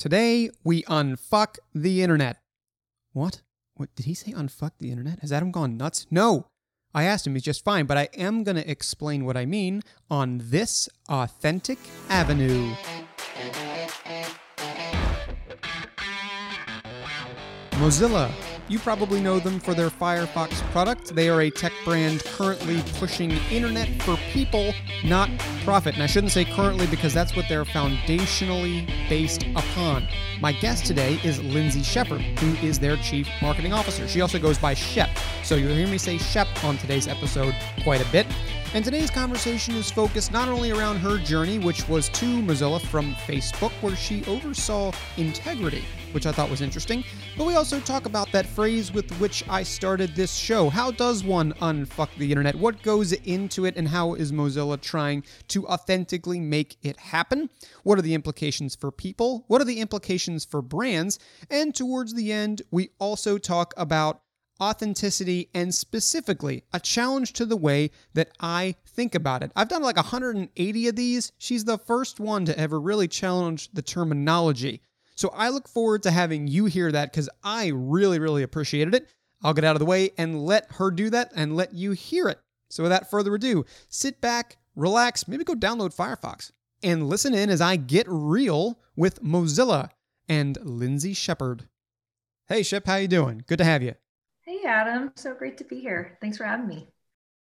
Today, we unfuck the internet. What? What did he say? Unfuck the internet? Has Adam gone nuts? No. I asked him, he's just fine, but I am going to explain what I mean on this authentic avenue. Mozilla. You probably know them for their Firefox product. They are a tech brand currently pushing internet for people, not profit. And I shouldn't say currently because that's what they're foundationally based upon. My guest today is Lindsey Shepard, who is their chief marketing officer. She also goes by Shep. So you'll hear me say Shep on today's episode quite a bit. And today's conversation is focused not only around her journey, which was to Mozilla from Facebook, where she oversaw integrity, which I thought was interesting, but we also talk about that phrase with which I started this show. How does one unfuck the internet? What goes into it, and how is Mozilla trying to authentically make it happen? What are the implications for people? What are the implications for brands? And towards the end, we also talk about authenticity and specifically a challenge to the way that I think about it. I've done like 180 of these. She's the first one to ever really challenge the terminology. So I look forward to having you hear that because I really, really appreciated it. I'll get out of the way and let her do that and let you hear it. So without further ado, sit back, relax, maybe go download Firefox and listen in as I get real with Mozilla and Lindsey Shepard. Hey Shep, how you doing? Good to have you. Hey, Adam. So great to be here. Thanks for having me.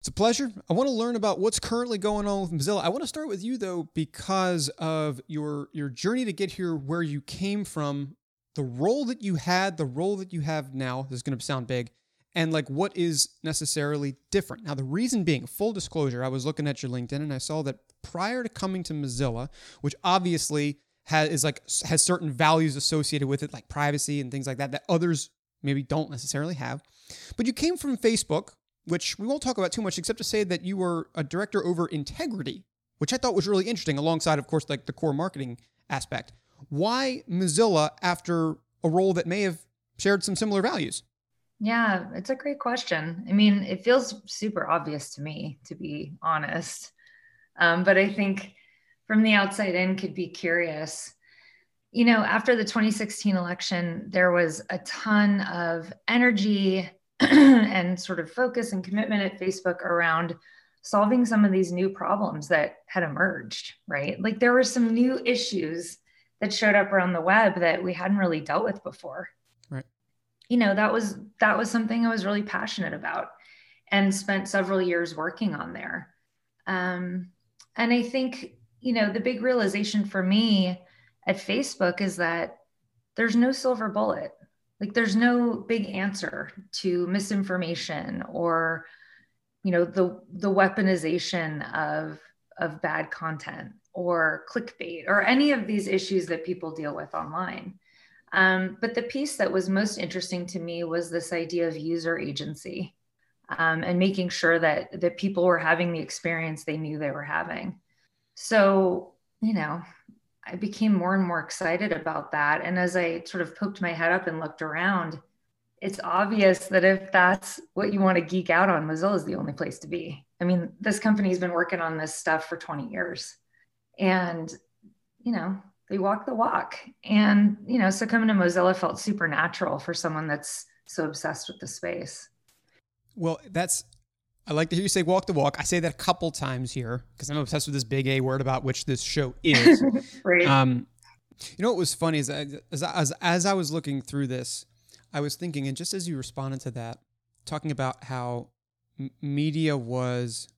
It's a pleasure. I want to learn about what's currently going on with Mozilla. I want to start with you though because of your your journey to get here where you came from, the role that you had, the role that you have now. This is going to sound big. And like what is necessarily different. Now, the reason being, full disclosure, I was looking at your LinkedIn and I saw that prior to coming to Mozilla, which obviously has is like has certain values associated with it, like privacy and things like that, that others maybe don't necessarily have. But you came from Facebook, which we won't talk about too much, except to say that you were a director over integrity, which I thought was really interesting, alongside, of course, like the core marketing aspect. Why Mozilla after a role that may have shared some similar values? Yeah, it's a great question. I mean, it feels super obvious to me, to be honest. Um, but I think from the outside in could be curious you know, after the 2016 election, there was a ton of energy and sort of focus and commitment at Facebook around solving some of these new problems that had emerged, right? Like there were some new issues that showed up around the web that we hadn't really dealt with before. Right. You know, that was that was something I was really passionate about and spent several years working on there. Um, and I think, you know, the big realization for me at Facebook is that there's no silver bullet. Like there's no big answer to misinformation or you know the the weaponization of of bad content or clickbait or any of these issues that people deal with online. Um, but the piece that was most interesting to me was this idea of user agency um, and making sure that that people were having the experience they knew they were having. So you know, I became more and more excited about that. And as I sort of poked my head up and looked around, it's obvious that if that's what you want to geek out on, Mozilla is the only place to be. I mean, this company's been working on this stuff for 20 years. And, you know, they walk the walk. And, you know, so coming to Mozilla felt supernatural for someone that's so obsessed with the space. Well, that's I like to hear you say walk the walk. I say that a couple times here because I'm obsessed with this big A word about which this show is. right. Um, you know what was funny is as, as, as I was looking through this, I was thinking, and just as you responded to that, talking about how m- media was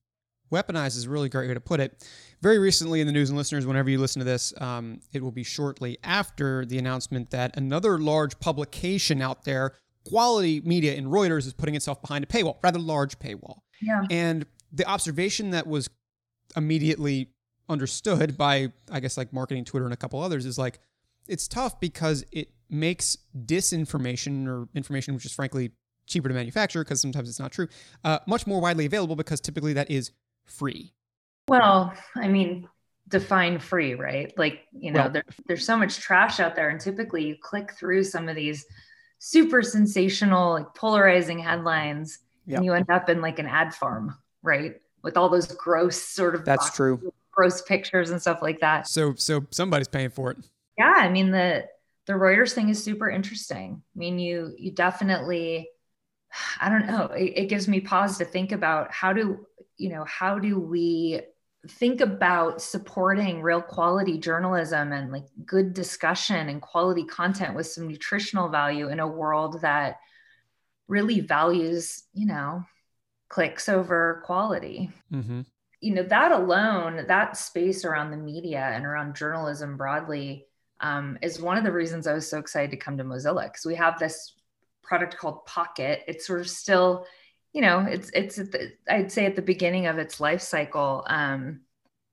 weaponized is a really great way to put it. Very recently in the news, and listeners, whenever you listen to this, um, it will be shortly after the announcement that another large publication out there, quality media in Reuters, is putting itself behind a paywall, rather large paywall. Yeah. And the observation that was immediately understood by, I guess, like marketing Twitter and a couple others is like, it's tough because it makes disinformation or information which is frankly cheaper to manufacture because sometimes it's not true, uh, much more widely available because typically that is free. Well, I mean, define free, right? Like, you know, well, there, there's so much trash out there, and typically you click through some of these super sensational, like polarizing headlines yep. and you end up in like an ad farm, right? With all those gross sort of that's true gross pictures and stuff like that. So so somebody's paying for it. Yeah, I mean the the Reuters thing is super interesting. I mean, you you definitely, I don't know, it, it gives me pause to think about how do you know how do we think about supporting real quality journalism and like good discussion and quality content with some nutritional value in a world that really values you know clicks over quality mm-hmm. you know that alone that space around the media and around journalism broadly um, is one of the reasons i was so excited to come to mozilla because we have this product called pocket it's sort of still you know it's it's the, i'd say at the beginning of its life cycle um,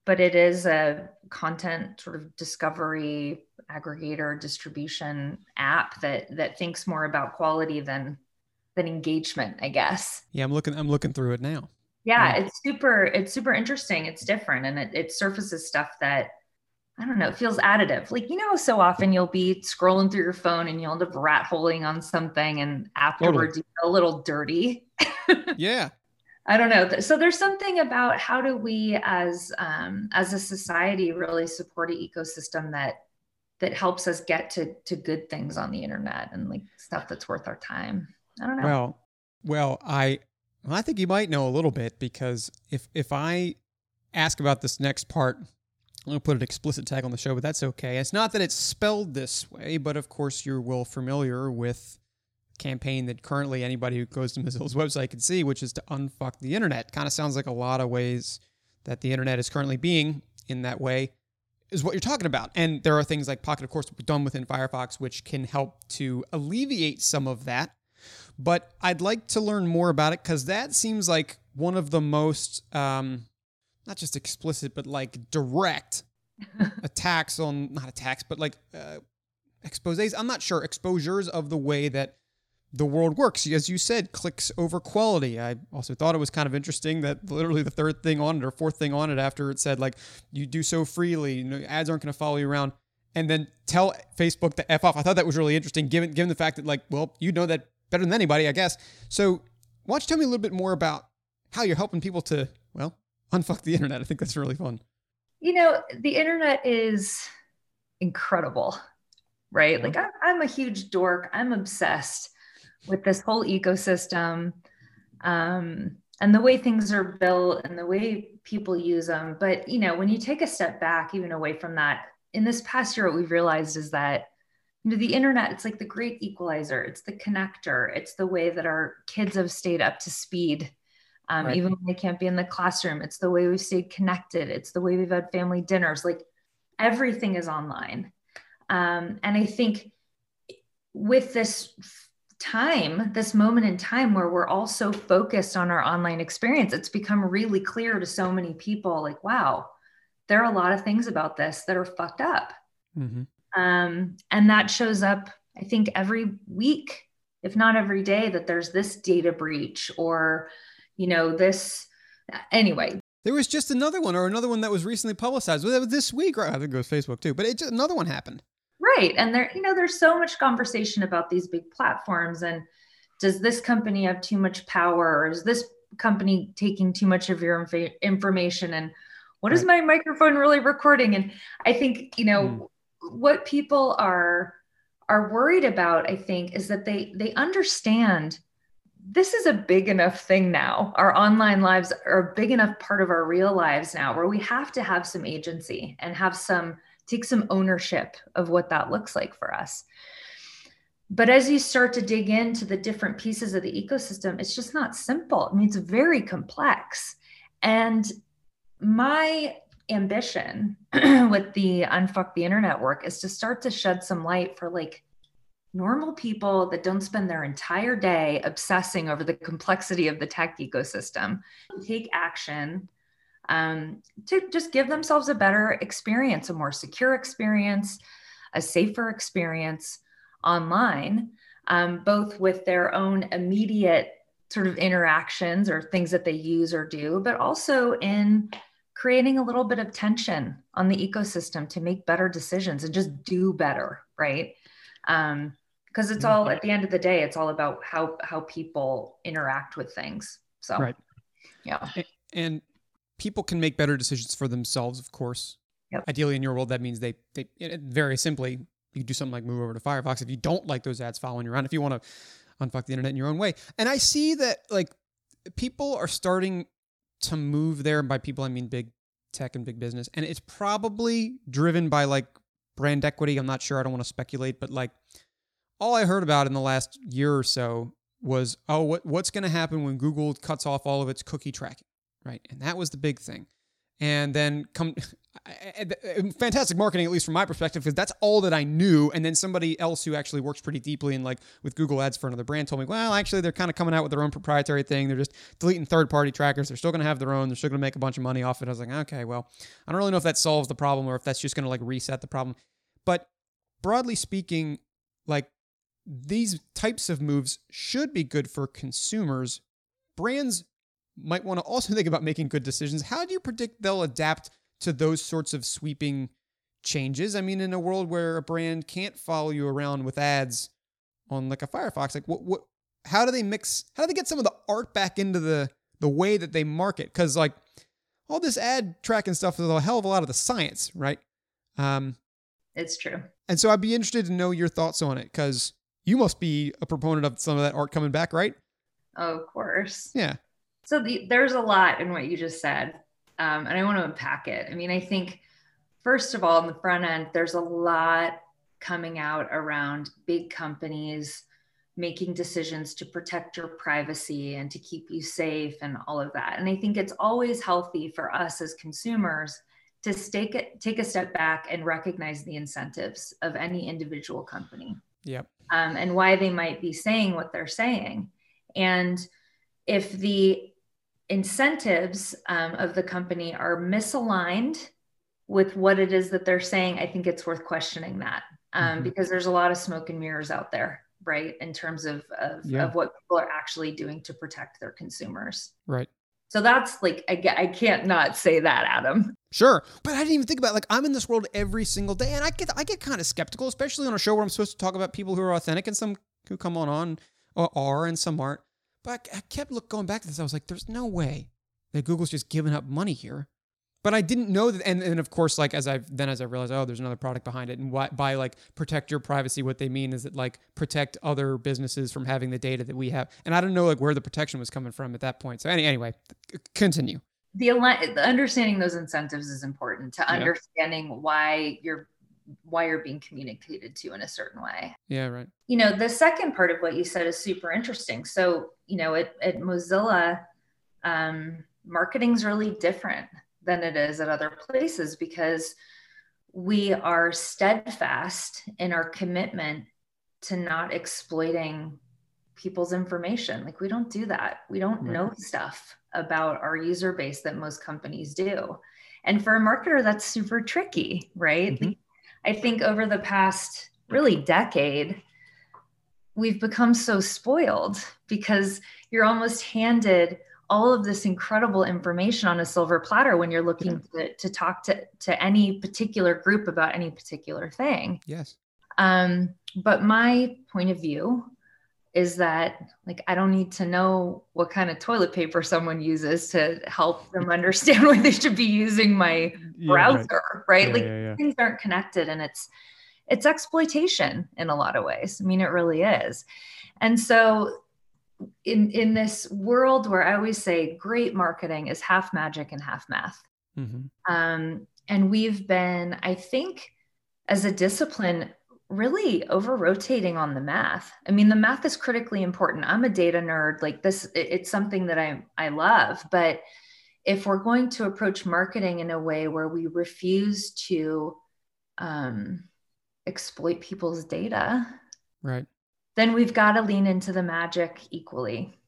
but it is a content sort of discovery aggregator distribution app that that thinks more about quality than than engagement i guess yeah i'm looking i'm looking through it now yeah, yeah. it's super it's super interesting it's different and it, it surfaces stuff that I don't know, it feels additive. Like, you know, so often you'll be scrolling through your phone and you'll end up rat holing on something and afterwards totally. you feel a little dirty. yeah. I don't know. So there's something about how do we as um, as a society really support an ecosystem that that helps us get to to good things on the internet and like stuff that's worth our time. I don't know. Well, well, I I think you might know a little bit because if if I ask about this next part I'm going to put an explicit tag on the show, but that's okay. It's not that it's spelled this way, but of course you're well familiar with campaign that currently anybody who goes to Mozilla's website can see, which is to unfuck the internet. Kind of sounds like a lot of ways that the internet is currently being in that way is what you're talking about. And there are things like Pocket, of course, done within Firefox, which can help to alleviate some of that. But I'd like to learn more about it because that seems like one of the most um, not just explicit, but like direct attacks on not attacks, but like uh, exposes. I'm not sure exposures of the way that the world works. As you said, clicks over quality. I also thought it was kind of interesting that literally the third thing on it or fourth thing on it after it said like you do so freely, you know, ads aren't going to follow you around, and then tell Facebook to f off. I thought that was really interesting, given given the fact that like, well, you know that better than anybody, I guess. So, why don't you tell me a little bit more about how you're helping people to well unfuck the internet. I think that's really fun. You know, the internet is incredible, right? Yeah. Like I'm, I'm a huge dork. I'm obsessed with this whole ecosystem um, and the way things are built and the way people use them. But you know, when you take a step back, even away from that, in this past year, what we've realized is that you know the internet it's like the great equalizer it's the connector it's the way that our kids have stayed up to speed um, right. even when they can't be in the classroom. It's the way we've stayed connected. It's the way we've had family dinners. Like everything is online. Um, and I think with this time, this moment in time where we're all so focused on our online experience, it's become really clear to so many people like, wow, there are a lot of things about this that are fucked up. Mm-hmm. Um, and that shows up, I think, every week, if not every day, that there's this data breach or you know, this anyway. There was just another one or another one that was recently publicized. Well, that was this week, right? I think it was Facebook too, but it just, another one happened. Right. And there, you know, there's so much conversation about these big platforms and does this company have too much power or is this company taking too much of your inf- information and what right. is my microphone really recording and i think you know mm. What people are are worried about i think is that they they understand this is a big enough thing now. Our online lives are a big enough part of our real lives now where we have to have some agency and have some take some ownership of what that looks like for us. But as you start to dig into the different pieces of the ecosystem, it's just not simple. I mean, it's very complex. And my ambition with the Unfuck the Internet work is to start to shed some light for like normal people that don't spend their entire day obsessing over the complexity of the tech ecosystem. Take action um, to just give themselves a better experience, a more secure experience, a safer experience online, um, both with their own immediate sort of interactions or things that they use or do, but also in creating a little bit of tension on the ecosystem to make better decisions and just do better, right? Um, because it's all at the end of the day it's all about how how people interact with things so right yeah and people can make better decisions for themselves of course yep. ideally in your world that means they they very simply you do something like move over to Firefox if you don't like those ads following you around, if you want to unfuck the internet in your own way. And I see that like people are starting to move there. And by people, I mean big tech and big business. And it's probably driven by like brand equity. I'm not sure. I don't want to speculate, but like all I heard about in the last year or so was, oh, what, what's going to happen when Google cuts off all of its cookie tracking, right? And that was the big thing and then come um, fantastic marketing at least from my perspective because that's all that i knew and then somebody else who actually works pretty deeply in like with google ads for another brand told me well actually they're kind of coming out with their own proprietary thing. They're just deleting third party trackers. They're still going to have their own. They're still going to make a bunch of money off it. I was like okay well i don't really know if that solves the problem or if that's just going to like reset the problem. But broadly speaking like these types of moves should be good for consumers. Brands might want to also think about making good decisions. How do you predict they'll adapt to those sorts of sweeping changes? I mean, in a world where a brand can't follow you around with ads on like a Firefox, like what what how do they mix how do they get some of the art back into the the way that they market? Because like all this ad tracking stuff is a hell of a lot of the science, right? Um, it's true. And so I'd be interested to know your thoughts on it because you must be a proponent of some of that art coming back, right? Oh, of course. Yeah. So the, there's a lot in what you just said, um, and I want to unpack it. I mean, I think first of all, in the front end, there's a lot coming out around big companies making decisions to protect your privacy and to keep you safe and all of that. And I think it's always healthy for us as consumers to take it, take a step back and recognize the incentives of any individual company. Yep. Um, and why they might be saying what they're saying. And if the incentives um, of the company are misaligned with what it is that they're saying, I think it's worth questioning that um, mm-hmm. because there's a lot of smoke and mirrors out there, right? In terms of of, yeah. of, what people are actually doing to protect their consumers. Right. So that's like I, I can't not say that, Adam. Sure, but I didn't even think about it. like I'm in this world every single day, and I get I get kind of skeptical, especially on a show where I'm supposed to talk about people who are authentic and some who come on on are and some aren't. But I, kept look going back to this. I was like, there's no way that Google's just giving up money here. But I didn't know that, and, and of course, like as I've then as I realized, oh, there's another product behind it, and why, by like protect your privacy, what they mean is that like protect other businesses from having the data that we have, and I don't know like where the protection was coming from at that point. So any, anyway, continue. The, the understanding those incentives is important to understanding yeah. why you're why you're being communicated to in a certain way. Yeah, right. You know, the second part of what you said is super interesting. So, you know, at, at Mozilla, um, marketing's really different than it is at other places because we are steadfast in our commitment to not exploiting people's information. Like we don't do that. We don't right. know stuff about our user base that most companies do. And for a marketer, that's super tricky, right? Mm-hmm. I think over the past really decade, we've become so spoiled because you're almost handed all of this incredible information on a silver platter when you're looking to, to talk to, to any particular group about any particular thing. Yes. Um, but my point of view is that like I don't need to know what kind of toilet paper someone uses to help them understand why they should be using my yeah, browser, right? right? Yeah, like yeah, things aren't connected and it's it's exploitation in a lot of ways. I mean it really is. And so in in this world where I always say great marketing is half magic and half math. Mm-hmm. Um, and we've been, I think, as a discipline, really over rotating on the math. I mean, the math is critically important. I'm a data nerd. Like this, it's something that I I love. But if we're going to approach marketing in a way where we refuse to um, exploit people's data, right, then we've got to lean into the magic equally.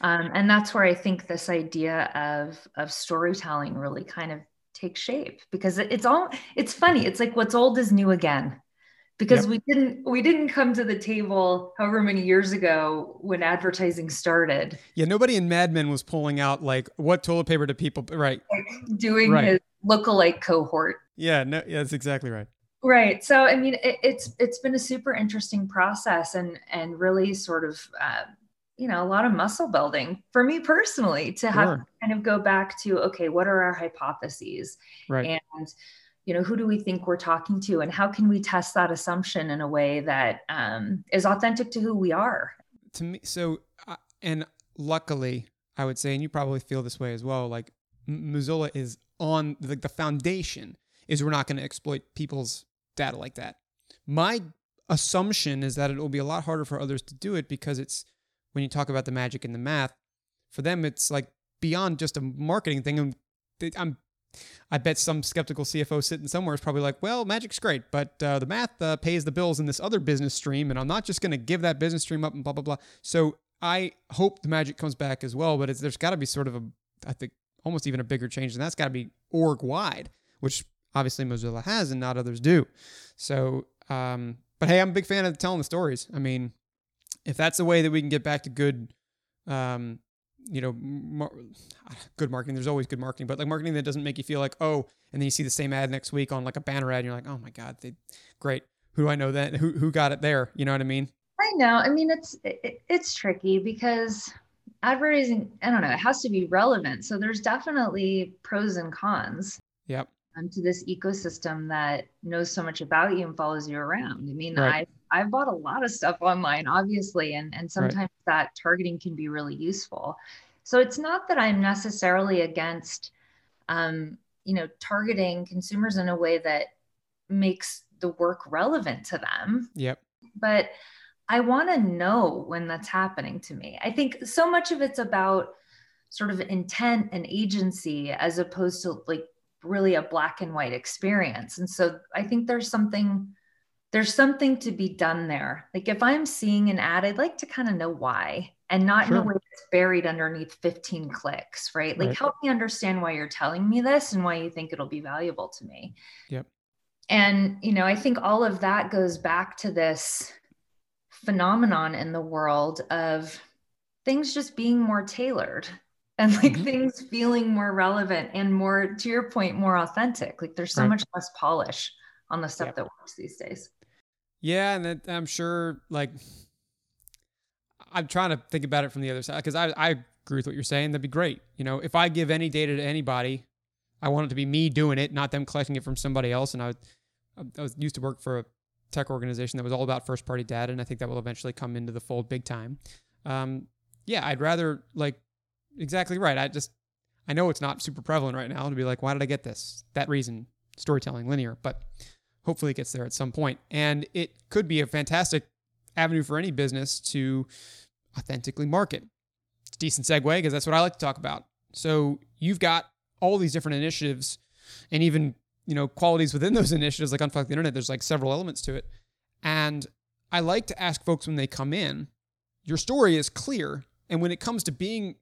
Um, and that's where I think this idea of of storytelling really kind of takes shape because it's all it's funny. It's like what's old is new again because yep. we didn't we didn't come to the table however many years ago when advertising started. Yeah, nobody in Mad Men was pulling out like what toilet paper do people right like doing right. his lookalike cohort. Yeah, no, yeah, that's exactly right. Right. So I mean, it, it's it's been a super interesting process and and really sort of. Uh, you know, a lot of muscle building for me personally to have sure. kind of go back to okay, what are our hypotheses? Right. And you know who do we think we're talking to and how can we test that assumption in a way that um, is authentic to who we are? To me so and luckily i would say and you probably feel this way as well like mozilla is on like the foundation is we're not going to exploit people's data like that. My assumption is that it will be a lot harder for others to do it because it's when you talk about the magic and the math for them it's like beyond just a marketing thing and i'm I bet some skeptical CFO sitting somewhere is probably like, well, magic's great, but uh, the math uh, pays the bills in this other business stream, and I'm not just going to give that business stream up and blah, blah, blah. So I hope the magic comes back as well, but there's got to be sort of a, I think, almost even a bigger change, and that's got to be org wide, which obviously Mozilla has and not others do. So, um, but hey, I'm a big fan of telling the stories. I mean, if that's the way that we can get back to good um, you know, mar- good marketing. There's always good marketing, but like marketing that doesn't make you feel like, oh, and then you see the same ad next week on like a banner ad, and you're like, oh my god, they, great. Who do I know that? Who who got it there? You know what I mean? I know. I mean, it's it, it's tricky because advertising. I don't know. It has to be relevant. So there's definitely pros and cons. Yep. Um, to this ecosystem that knows so much about you and follows you around. I mean, right. I I've bought a lot of stuff online, obviously, and and sometimes right. that targeting can be really useful. So it's not that I'm necessarily against, um, you know, targeting consumers in a way that makes the work relevant to them. Yep. But I want to know when that's happening to me. I think so much of it's about sort of intent and agency as opposed to like really a black and white experience. And so I think there's something there's something to be done there. Like if I'm seeing an ad, I'd like to kind of know why and not sure. in a way that's buried underneath 15 clicks, right? Like right. help me understand why you're telling me this and why you think it'll be valuable to me. Yep. And you know, I think all of that goes back to this phenomenon in the world of things just being more tailored and like mm-hmm. things feeling more relevant and more to your point more authentic like there's so right. much less polish on the stuff yep. that works these days yeah and that, i'm sure like i'm trying to think about it from the other side because I, I agree with what you're saying that'd be great you know if i give any data to anybody i want it to be me doing it not them collecting it from somebody else and i, I was used to work for a tech organization that was all about first party data and i think that will eventually come into the fold big time um, yeah i'd rather like exactly right. I just I know it's not super prevalent right now to be like, why did I get this? That reason, storytelling, linear, but hopefully it gets there at some point. And it could be a fantastic avenue for any business to authentically market. It's a decent segue because that's what I like to talk about. So you've got all these different initiatives and even, you know, qualities within those initiatives, like Unfuck the Internet, there's like several elements to it. And I like to ask folks when they come in, your story is clear. And when it comes to being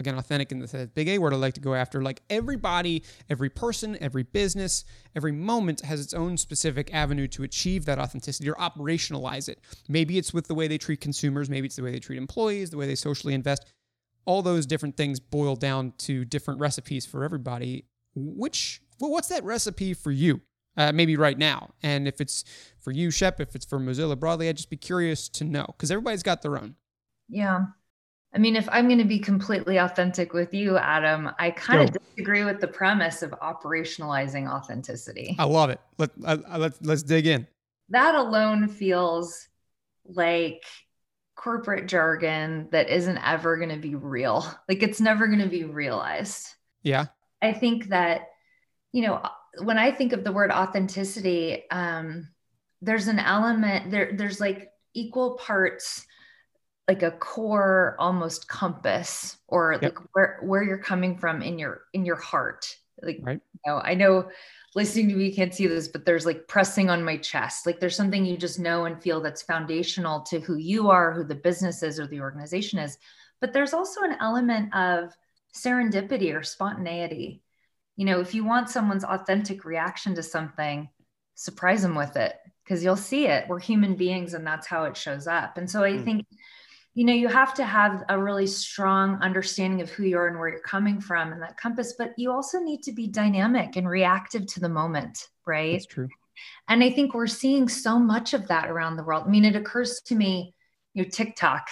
again authentic in the big A word I like to go after. Like everybody, every person, every business, every moment has its own specific avenue to achieve that authenticity or operationalize it. Maybe it's with the way they treat consumers, maybe it's the way they treat employees, the way they socially invest. All those different things boil down to different recipes for everybody. Which, well, what's that recipe for you? Uh, maybe right now. And if it's for you, Shep, if it's for Mozilla broadly, I'd just be curious to know because everybody's got their own. Yeah. I mean, if I'm going to be completely authentic with you, Adam, I kind of disagree with the premise of operationalizing authenticity. I love it. Let, uh, let's, let's dig in. That alone feels like corporate jargon that isn't ever going to be real. Like it's never going to be realized. Yeah. I think that, you know, when I think of the word authenticity, um, there's an element there, there's like equal parts like a core almost compass or yep. like where where you're coming from in your in your heart like right. you know i know listening to me you can't see this but there's like pressing on my chest like there's something you just know and feel that's foundational to who you are who the business is or the organization is but there's also an element of serendipity or spontaneity you know if you want someone's authentic reaction to something surprise them with it because you'll see it we're human beings and that's how it shows up and so i mm. think you know you have to have a really strong understanding of who you are and where you're coming from and that compass but you also need to be dynamic and reactive to the moment right? That's true. And i think we're seeing so much of that around the world. I mean it occurs to me you know tiktok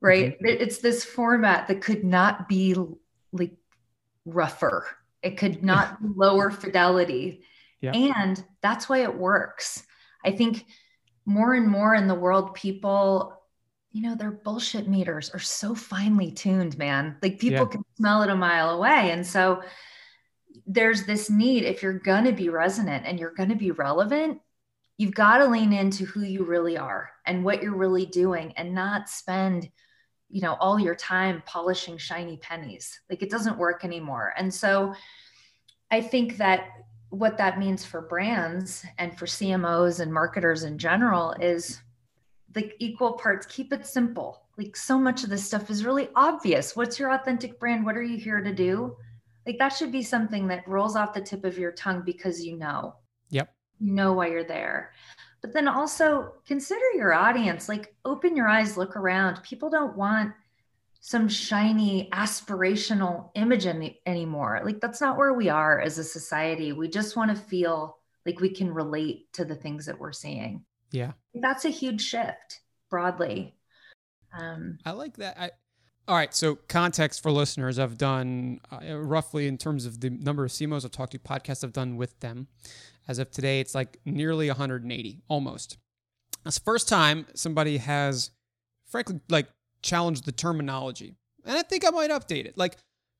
right? Mm-hmm. it's this format that could not be like rougher. It could not be lower fidelity. Yeah. And that's why it works. I think more and more in the world, people, you know, their bullshit meters are so finely tuned, man. Like people yeah. can smell it a mile away. And so there's this need, if you're going to be resonant and you're going to be relevant, you've got to lean into who you really are and what you're really doing and not spend you know all your time polishing shiny pennies like it doesn't work anymore and so i think that what that means for brands and for cmos and marketers in general is like equal parts. Keep it simple. Like so much of this stuff is really obvious. What's your authentic brand? What are you here to do? Like that should be something that rolls off the tip of your tongue because you know. Yep. You know why you're there. But then also consider your audience. Like open your eyes look around. People don't want some shiny aspirational image any, anymore. Like that's not where we are as a society. We just want to feel like we can relate to the things that we're seeing. Yeah that's a huge shift broadly um, i like that I, all right so context for listeners i've done uh, roughly in terms of the number of cmos i've talked to podcasts i've done with them as of today, it's like nearly 180, almost. It's the first time somebody has, frankly, like challenged the terminology. And I think I might update it. Like,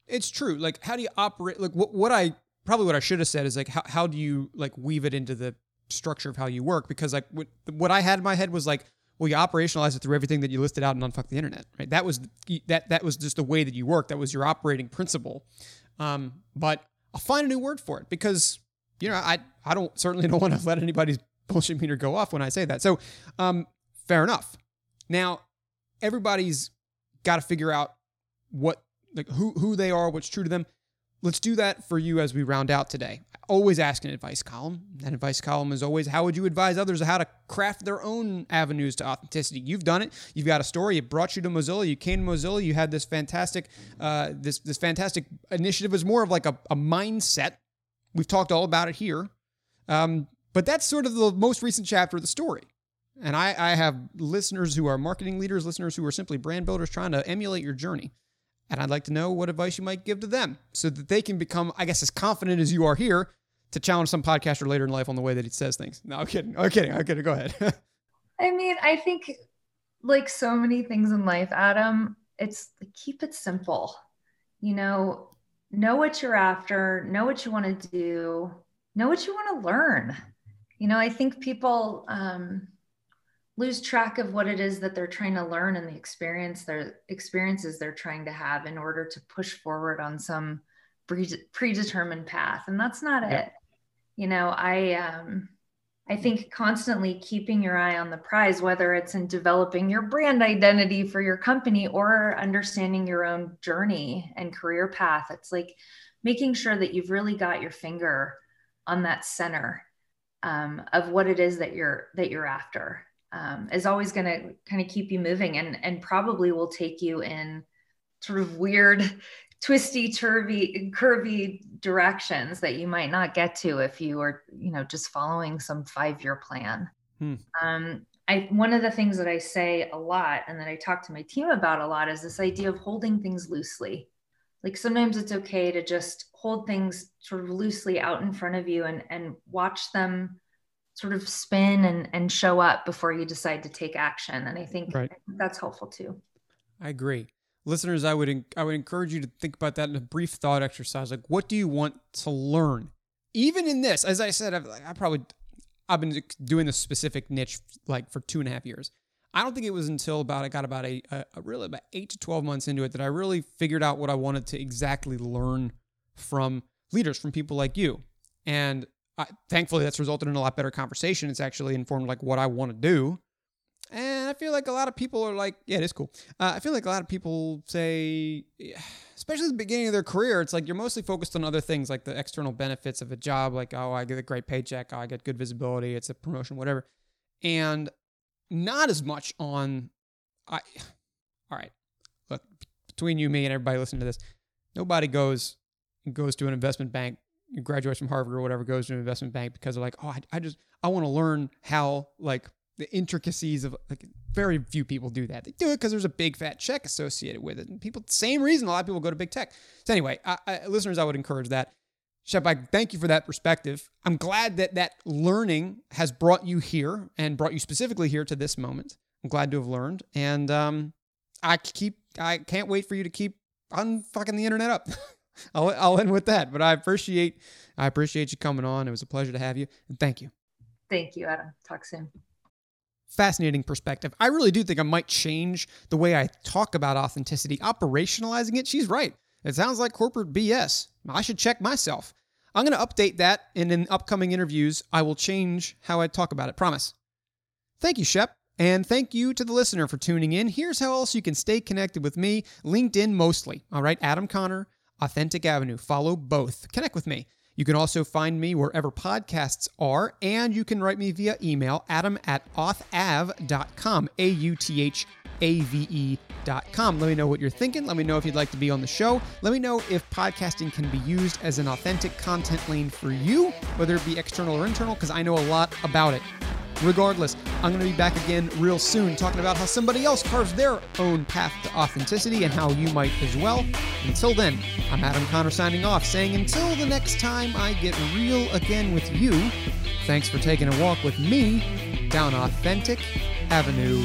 it's true. Like, how do you operate? Like, what, what I probably what I should have said is like, how, how do you like weave it into the structure of how you work? Because like what, what I had in my head was like, well, you operationalize it through everything that you listed out in Unfuck the Internet, right? That was that that was just the way that you work. That was your operating principle. Um, but I'll find a new word for it because you know, I I don't certainly don't want to let anybody's bullshit meter go off when I say that. So, um, fair enough. Now, everybody's got to figure out what like who who they are, what's true to them. Let's do that for you as we round out today. I Always ask an advice column. That advice column is always how would you advise others how to craft their own avenues to authenticity. You've done it. You've got a story. It brought you to Mozilla. You came to Mozilla. You had this fantastic, uh, this this fantastic initiative. It was more of like a, a mindset We've talked all about it here. Um, but that's sort of the most recent chapter of the story. And I, I have listeners who are marketing leaders, listeners who are simply brand builders trying to emulate your journey. And I'd like to know what advice you might give to them so that they can become, I guess, as confident as you are here to challenge some podcaster later in life on the way that he says things. No, I'm kidding. I'm kidding. I'm kidding. Go ahead. I mean, I think like so many things in life, Adam, it's keep it simple. You know, know what you're after, know what you want to do, know what you want to learn. You know, I think people um, lose track of what it is that they're trying to learn and the experience their experiences they're trying to have in order to push forward on some predetermined path, and that's not yeah. it. You know, I um, I think constantly keeping your eye on the prize, whether it's in developing your brand identity for your company or understanding your own journey and career path, it's like making sure that you've really got your finger on that center um, of what it is that you're that you're after um, is always going to kind of keep you moving and and probably will take you in sort of weird twisty turvy curvy directions that you might not get to if you are you know just following some five year plan hmm. um, I, one of the things that I say a lot and that I talk to my team about a lot is this idea of holding things loosely. Like sometimes it's okay to just hold things sort of loosely out in front of you and, and watch them sort of spin and, and show up before you decide to take action. And I think, right. That's helpful too. I agree listeners, I would I would encourage you to think about that in a brief thought exercise. Like, what do you want to learn? Even in this, as I said, I've, I probably I've been doing this specific niche like for two and a half years. I don't think it was until about I got about a, a, a really about eight to twelve months into it that I really figured out what I wanted to exactly learn from leaders, from people like you. And I, thankfully, that's resulted in a lot better conversation. It's actually informed like what I want to do. And I feel like a lot of people are like, yeah, it is cool. Uh, I feel like a lot of people say, especially at the beginning of their career, it's like you're mostly focused on other things like the external benefits of a job, like, oh, I get a great paycheck, oh, I get good visibility, it's a promotion, whatever. And not as much on, I, all right, look, between you, me, and everybody listening to this, nobody goes goes to an investment bank, graduates from Harvard or whatever, goes to an investment bank because they're like, oh, I, I just, I want to learn how like the intricacies of like very few people do that. They do it because there's a big fat check associated with it, and people same reason a lot of people go to big tech. So anyway, I, I, listeners, I would encourage that. Shep, I thank you for that perspective. I'm glad that that learning has brought you here and brought you specifically here to this moment. I'm glad to have learned, and um, I keep I can't wait for you to keep unfucking the internet up. I'll I'll end with that. But I appreciate I appreciate you coming on. It was a pleasure to have you, and thank you. Thank you, Adam. Talk soon. Fascinating perspective. I really do think I might change the way I talk about authenticity, operationalizing it. She's right. It sounds like corporate BS. I should check myself. I'm going to update that, and in upcoming interviews, I will change how I talk about it. Promise. Thank you, Shep. And thank you to the listener for tuning in. Here's how else you can stay connected with me LinkedIn mostly. All right, Adam Conner, Authentic Avenue. Follow both. Connect with me. You can also find me wherever podcasts are, and you can write me via email, adam at authav.com, A U T H A V E.com. Let me know what you're thinking. Let me know if you'd like to be on the show. Let me know if podcasting can be used as an authentic content lane for you, whether it be external or internal, because I know a lot about it. Regardless, I'm going to be back again real soon talking about how somebody else carves their own path to authenticity and how you might as well. Until then, I'm Adam Conner signing off, saying until the next time I get real again with you, thanks for taking a walk with me down Authentic Avenue.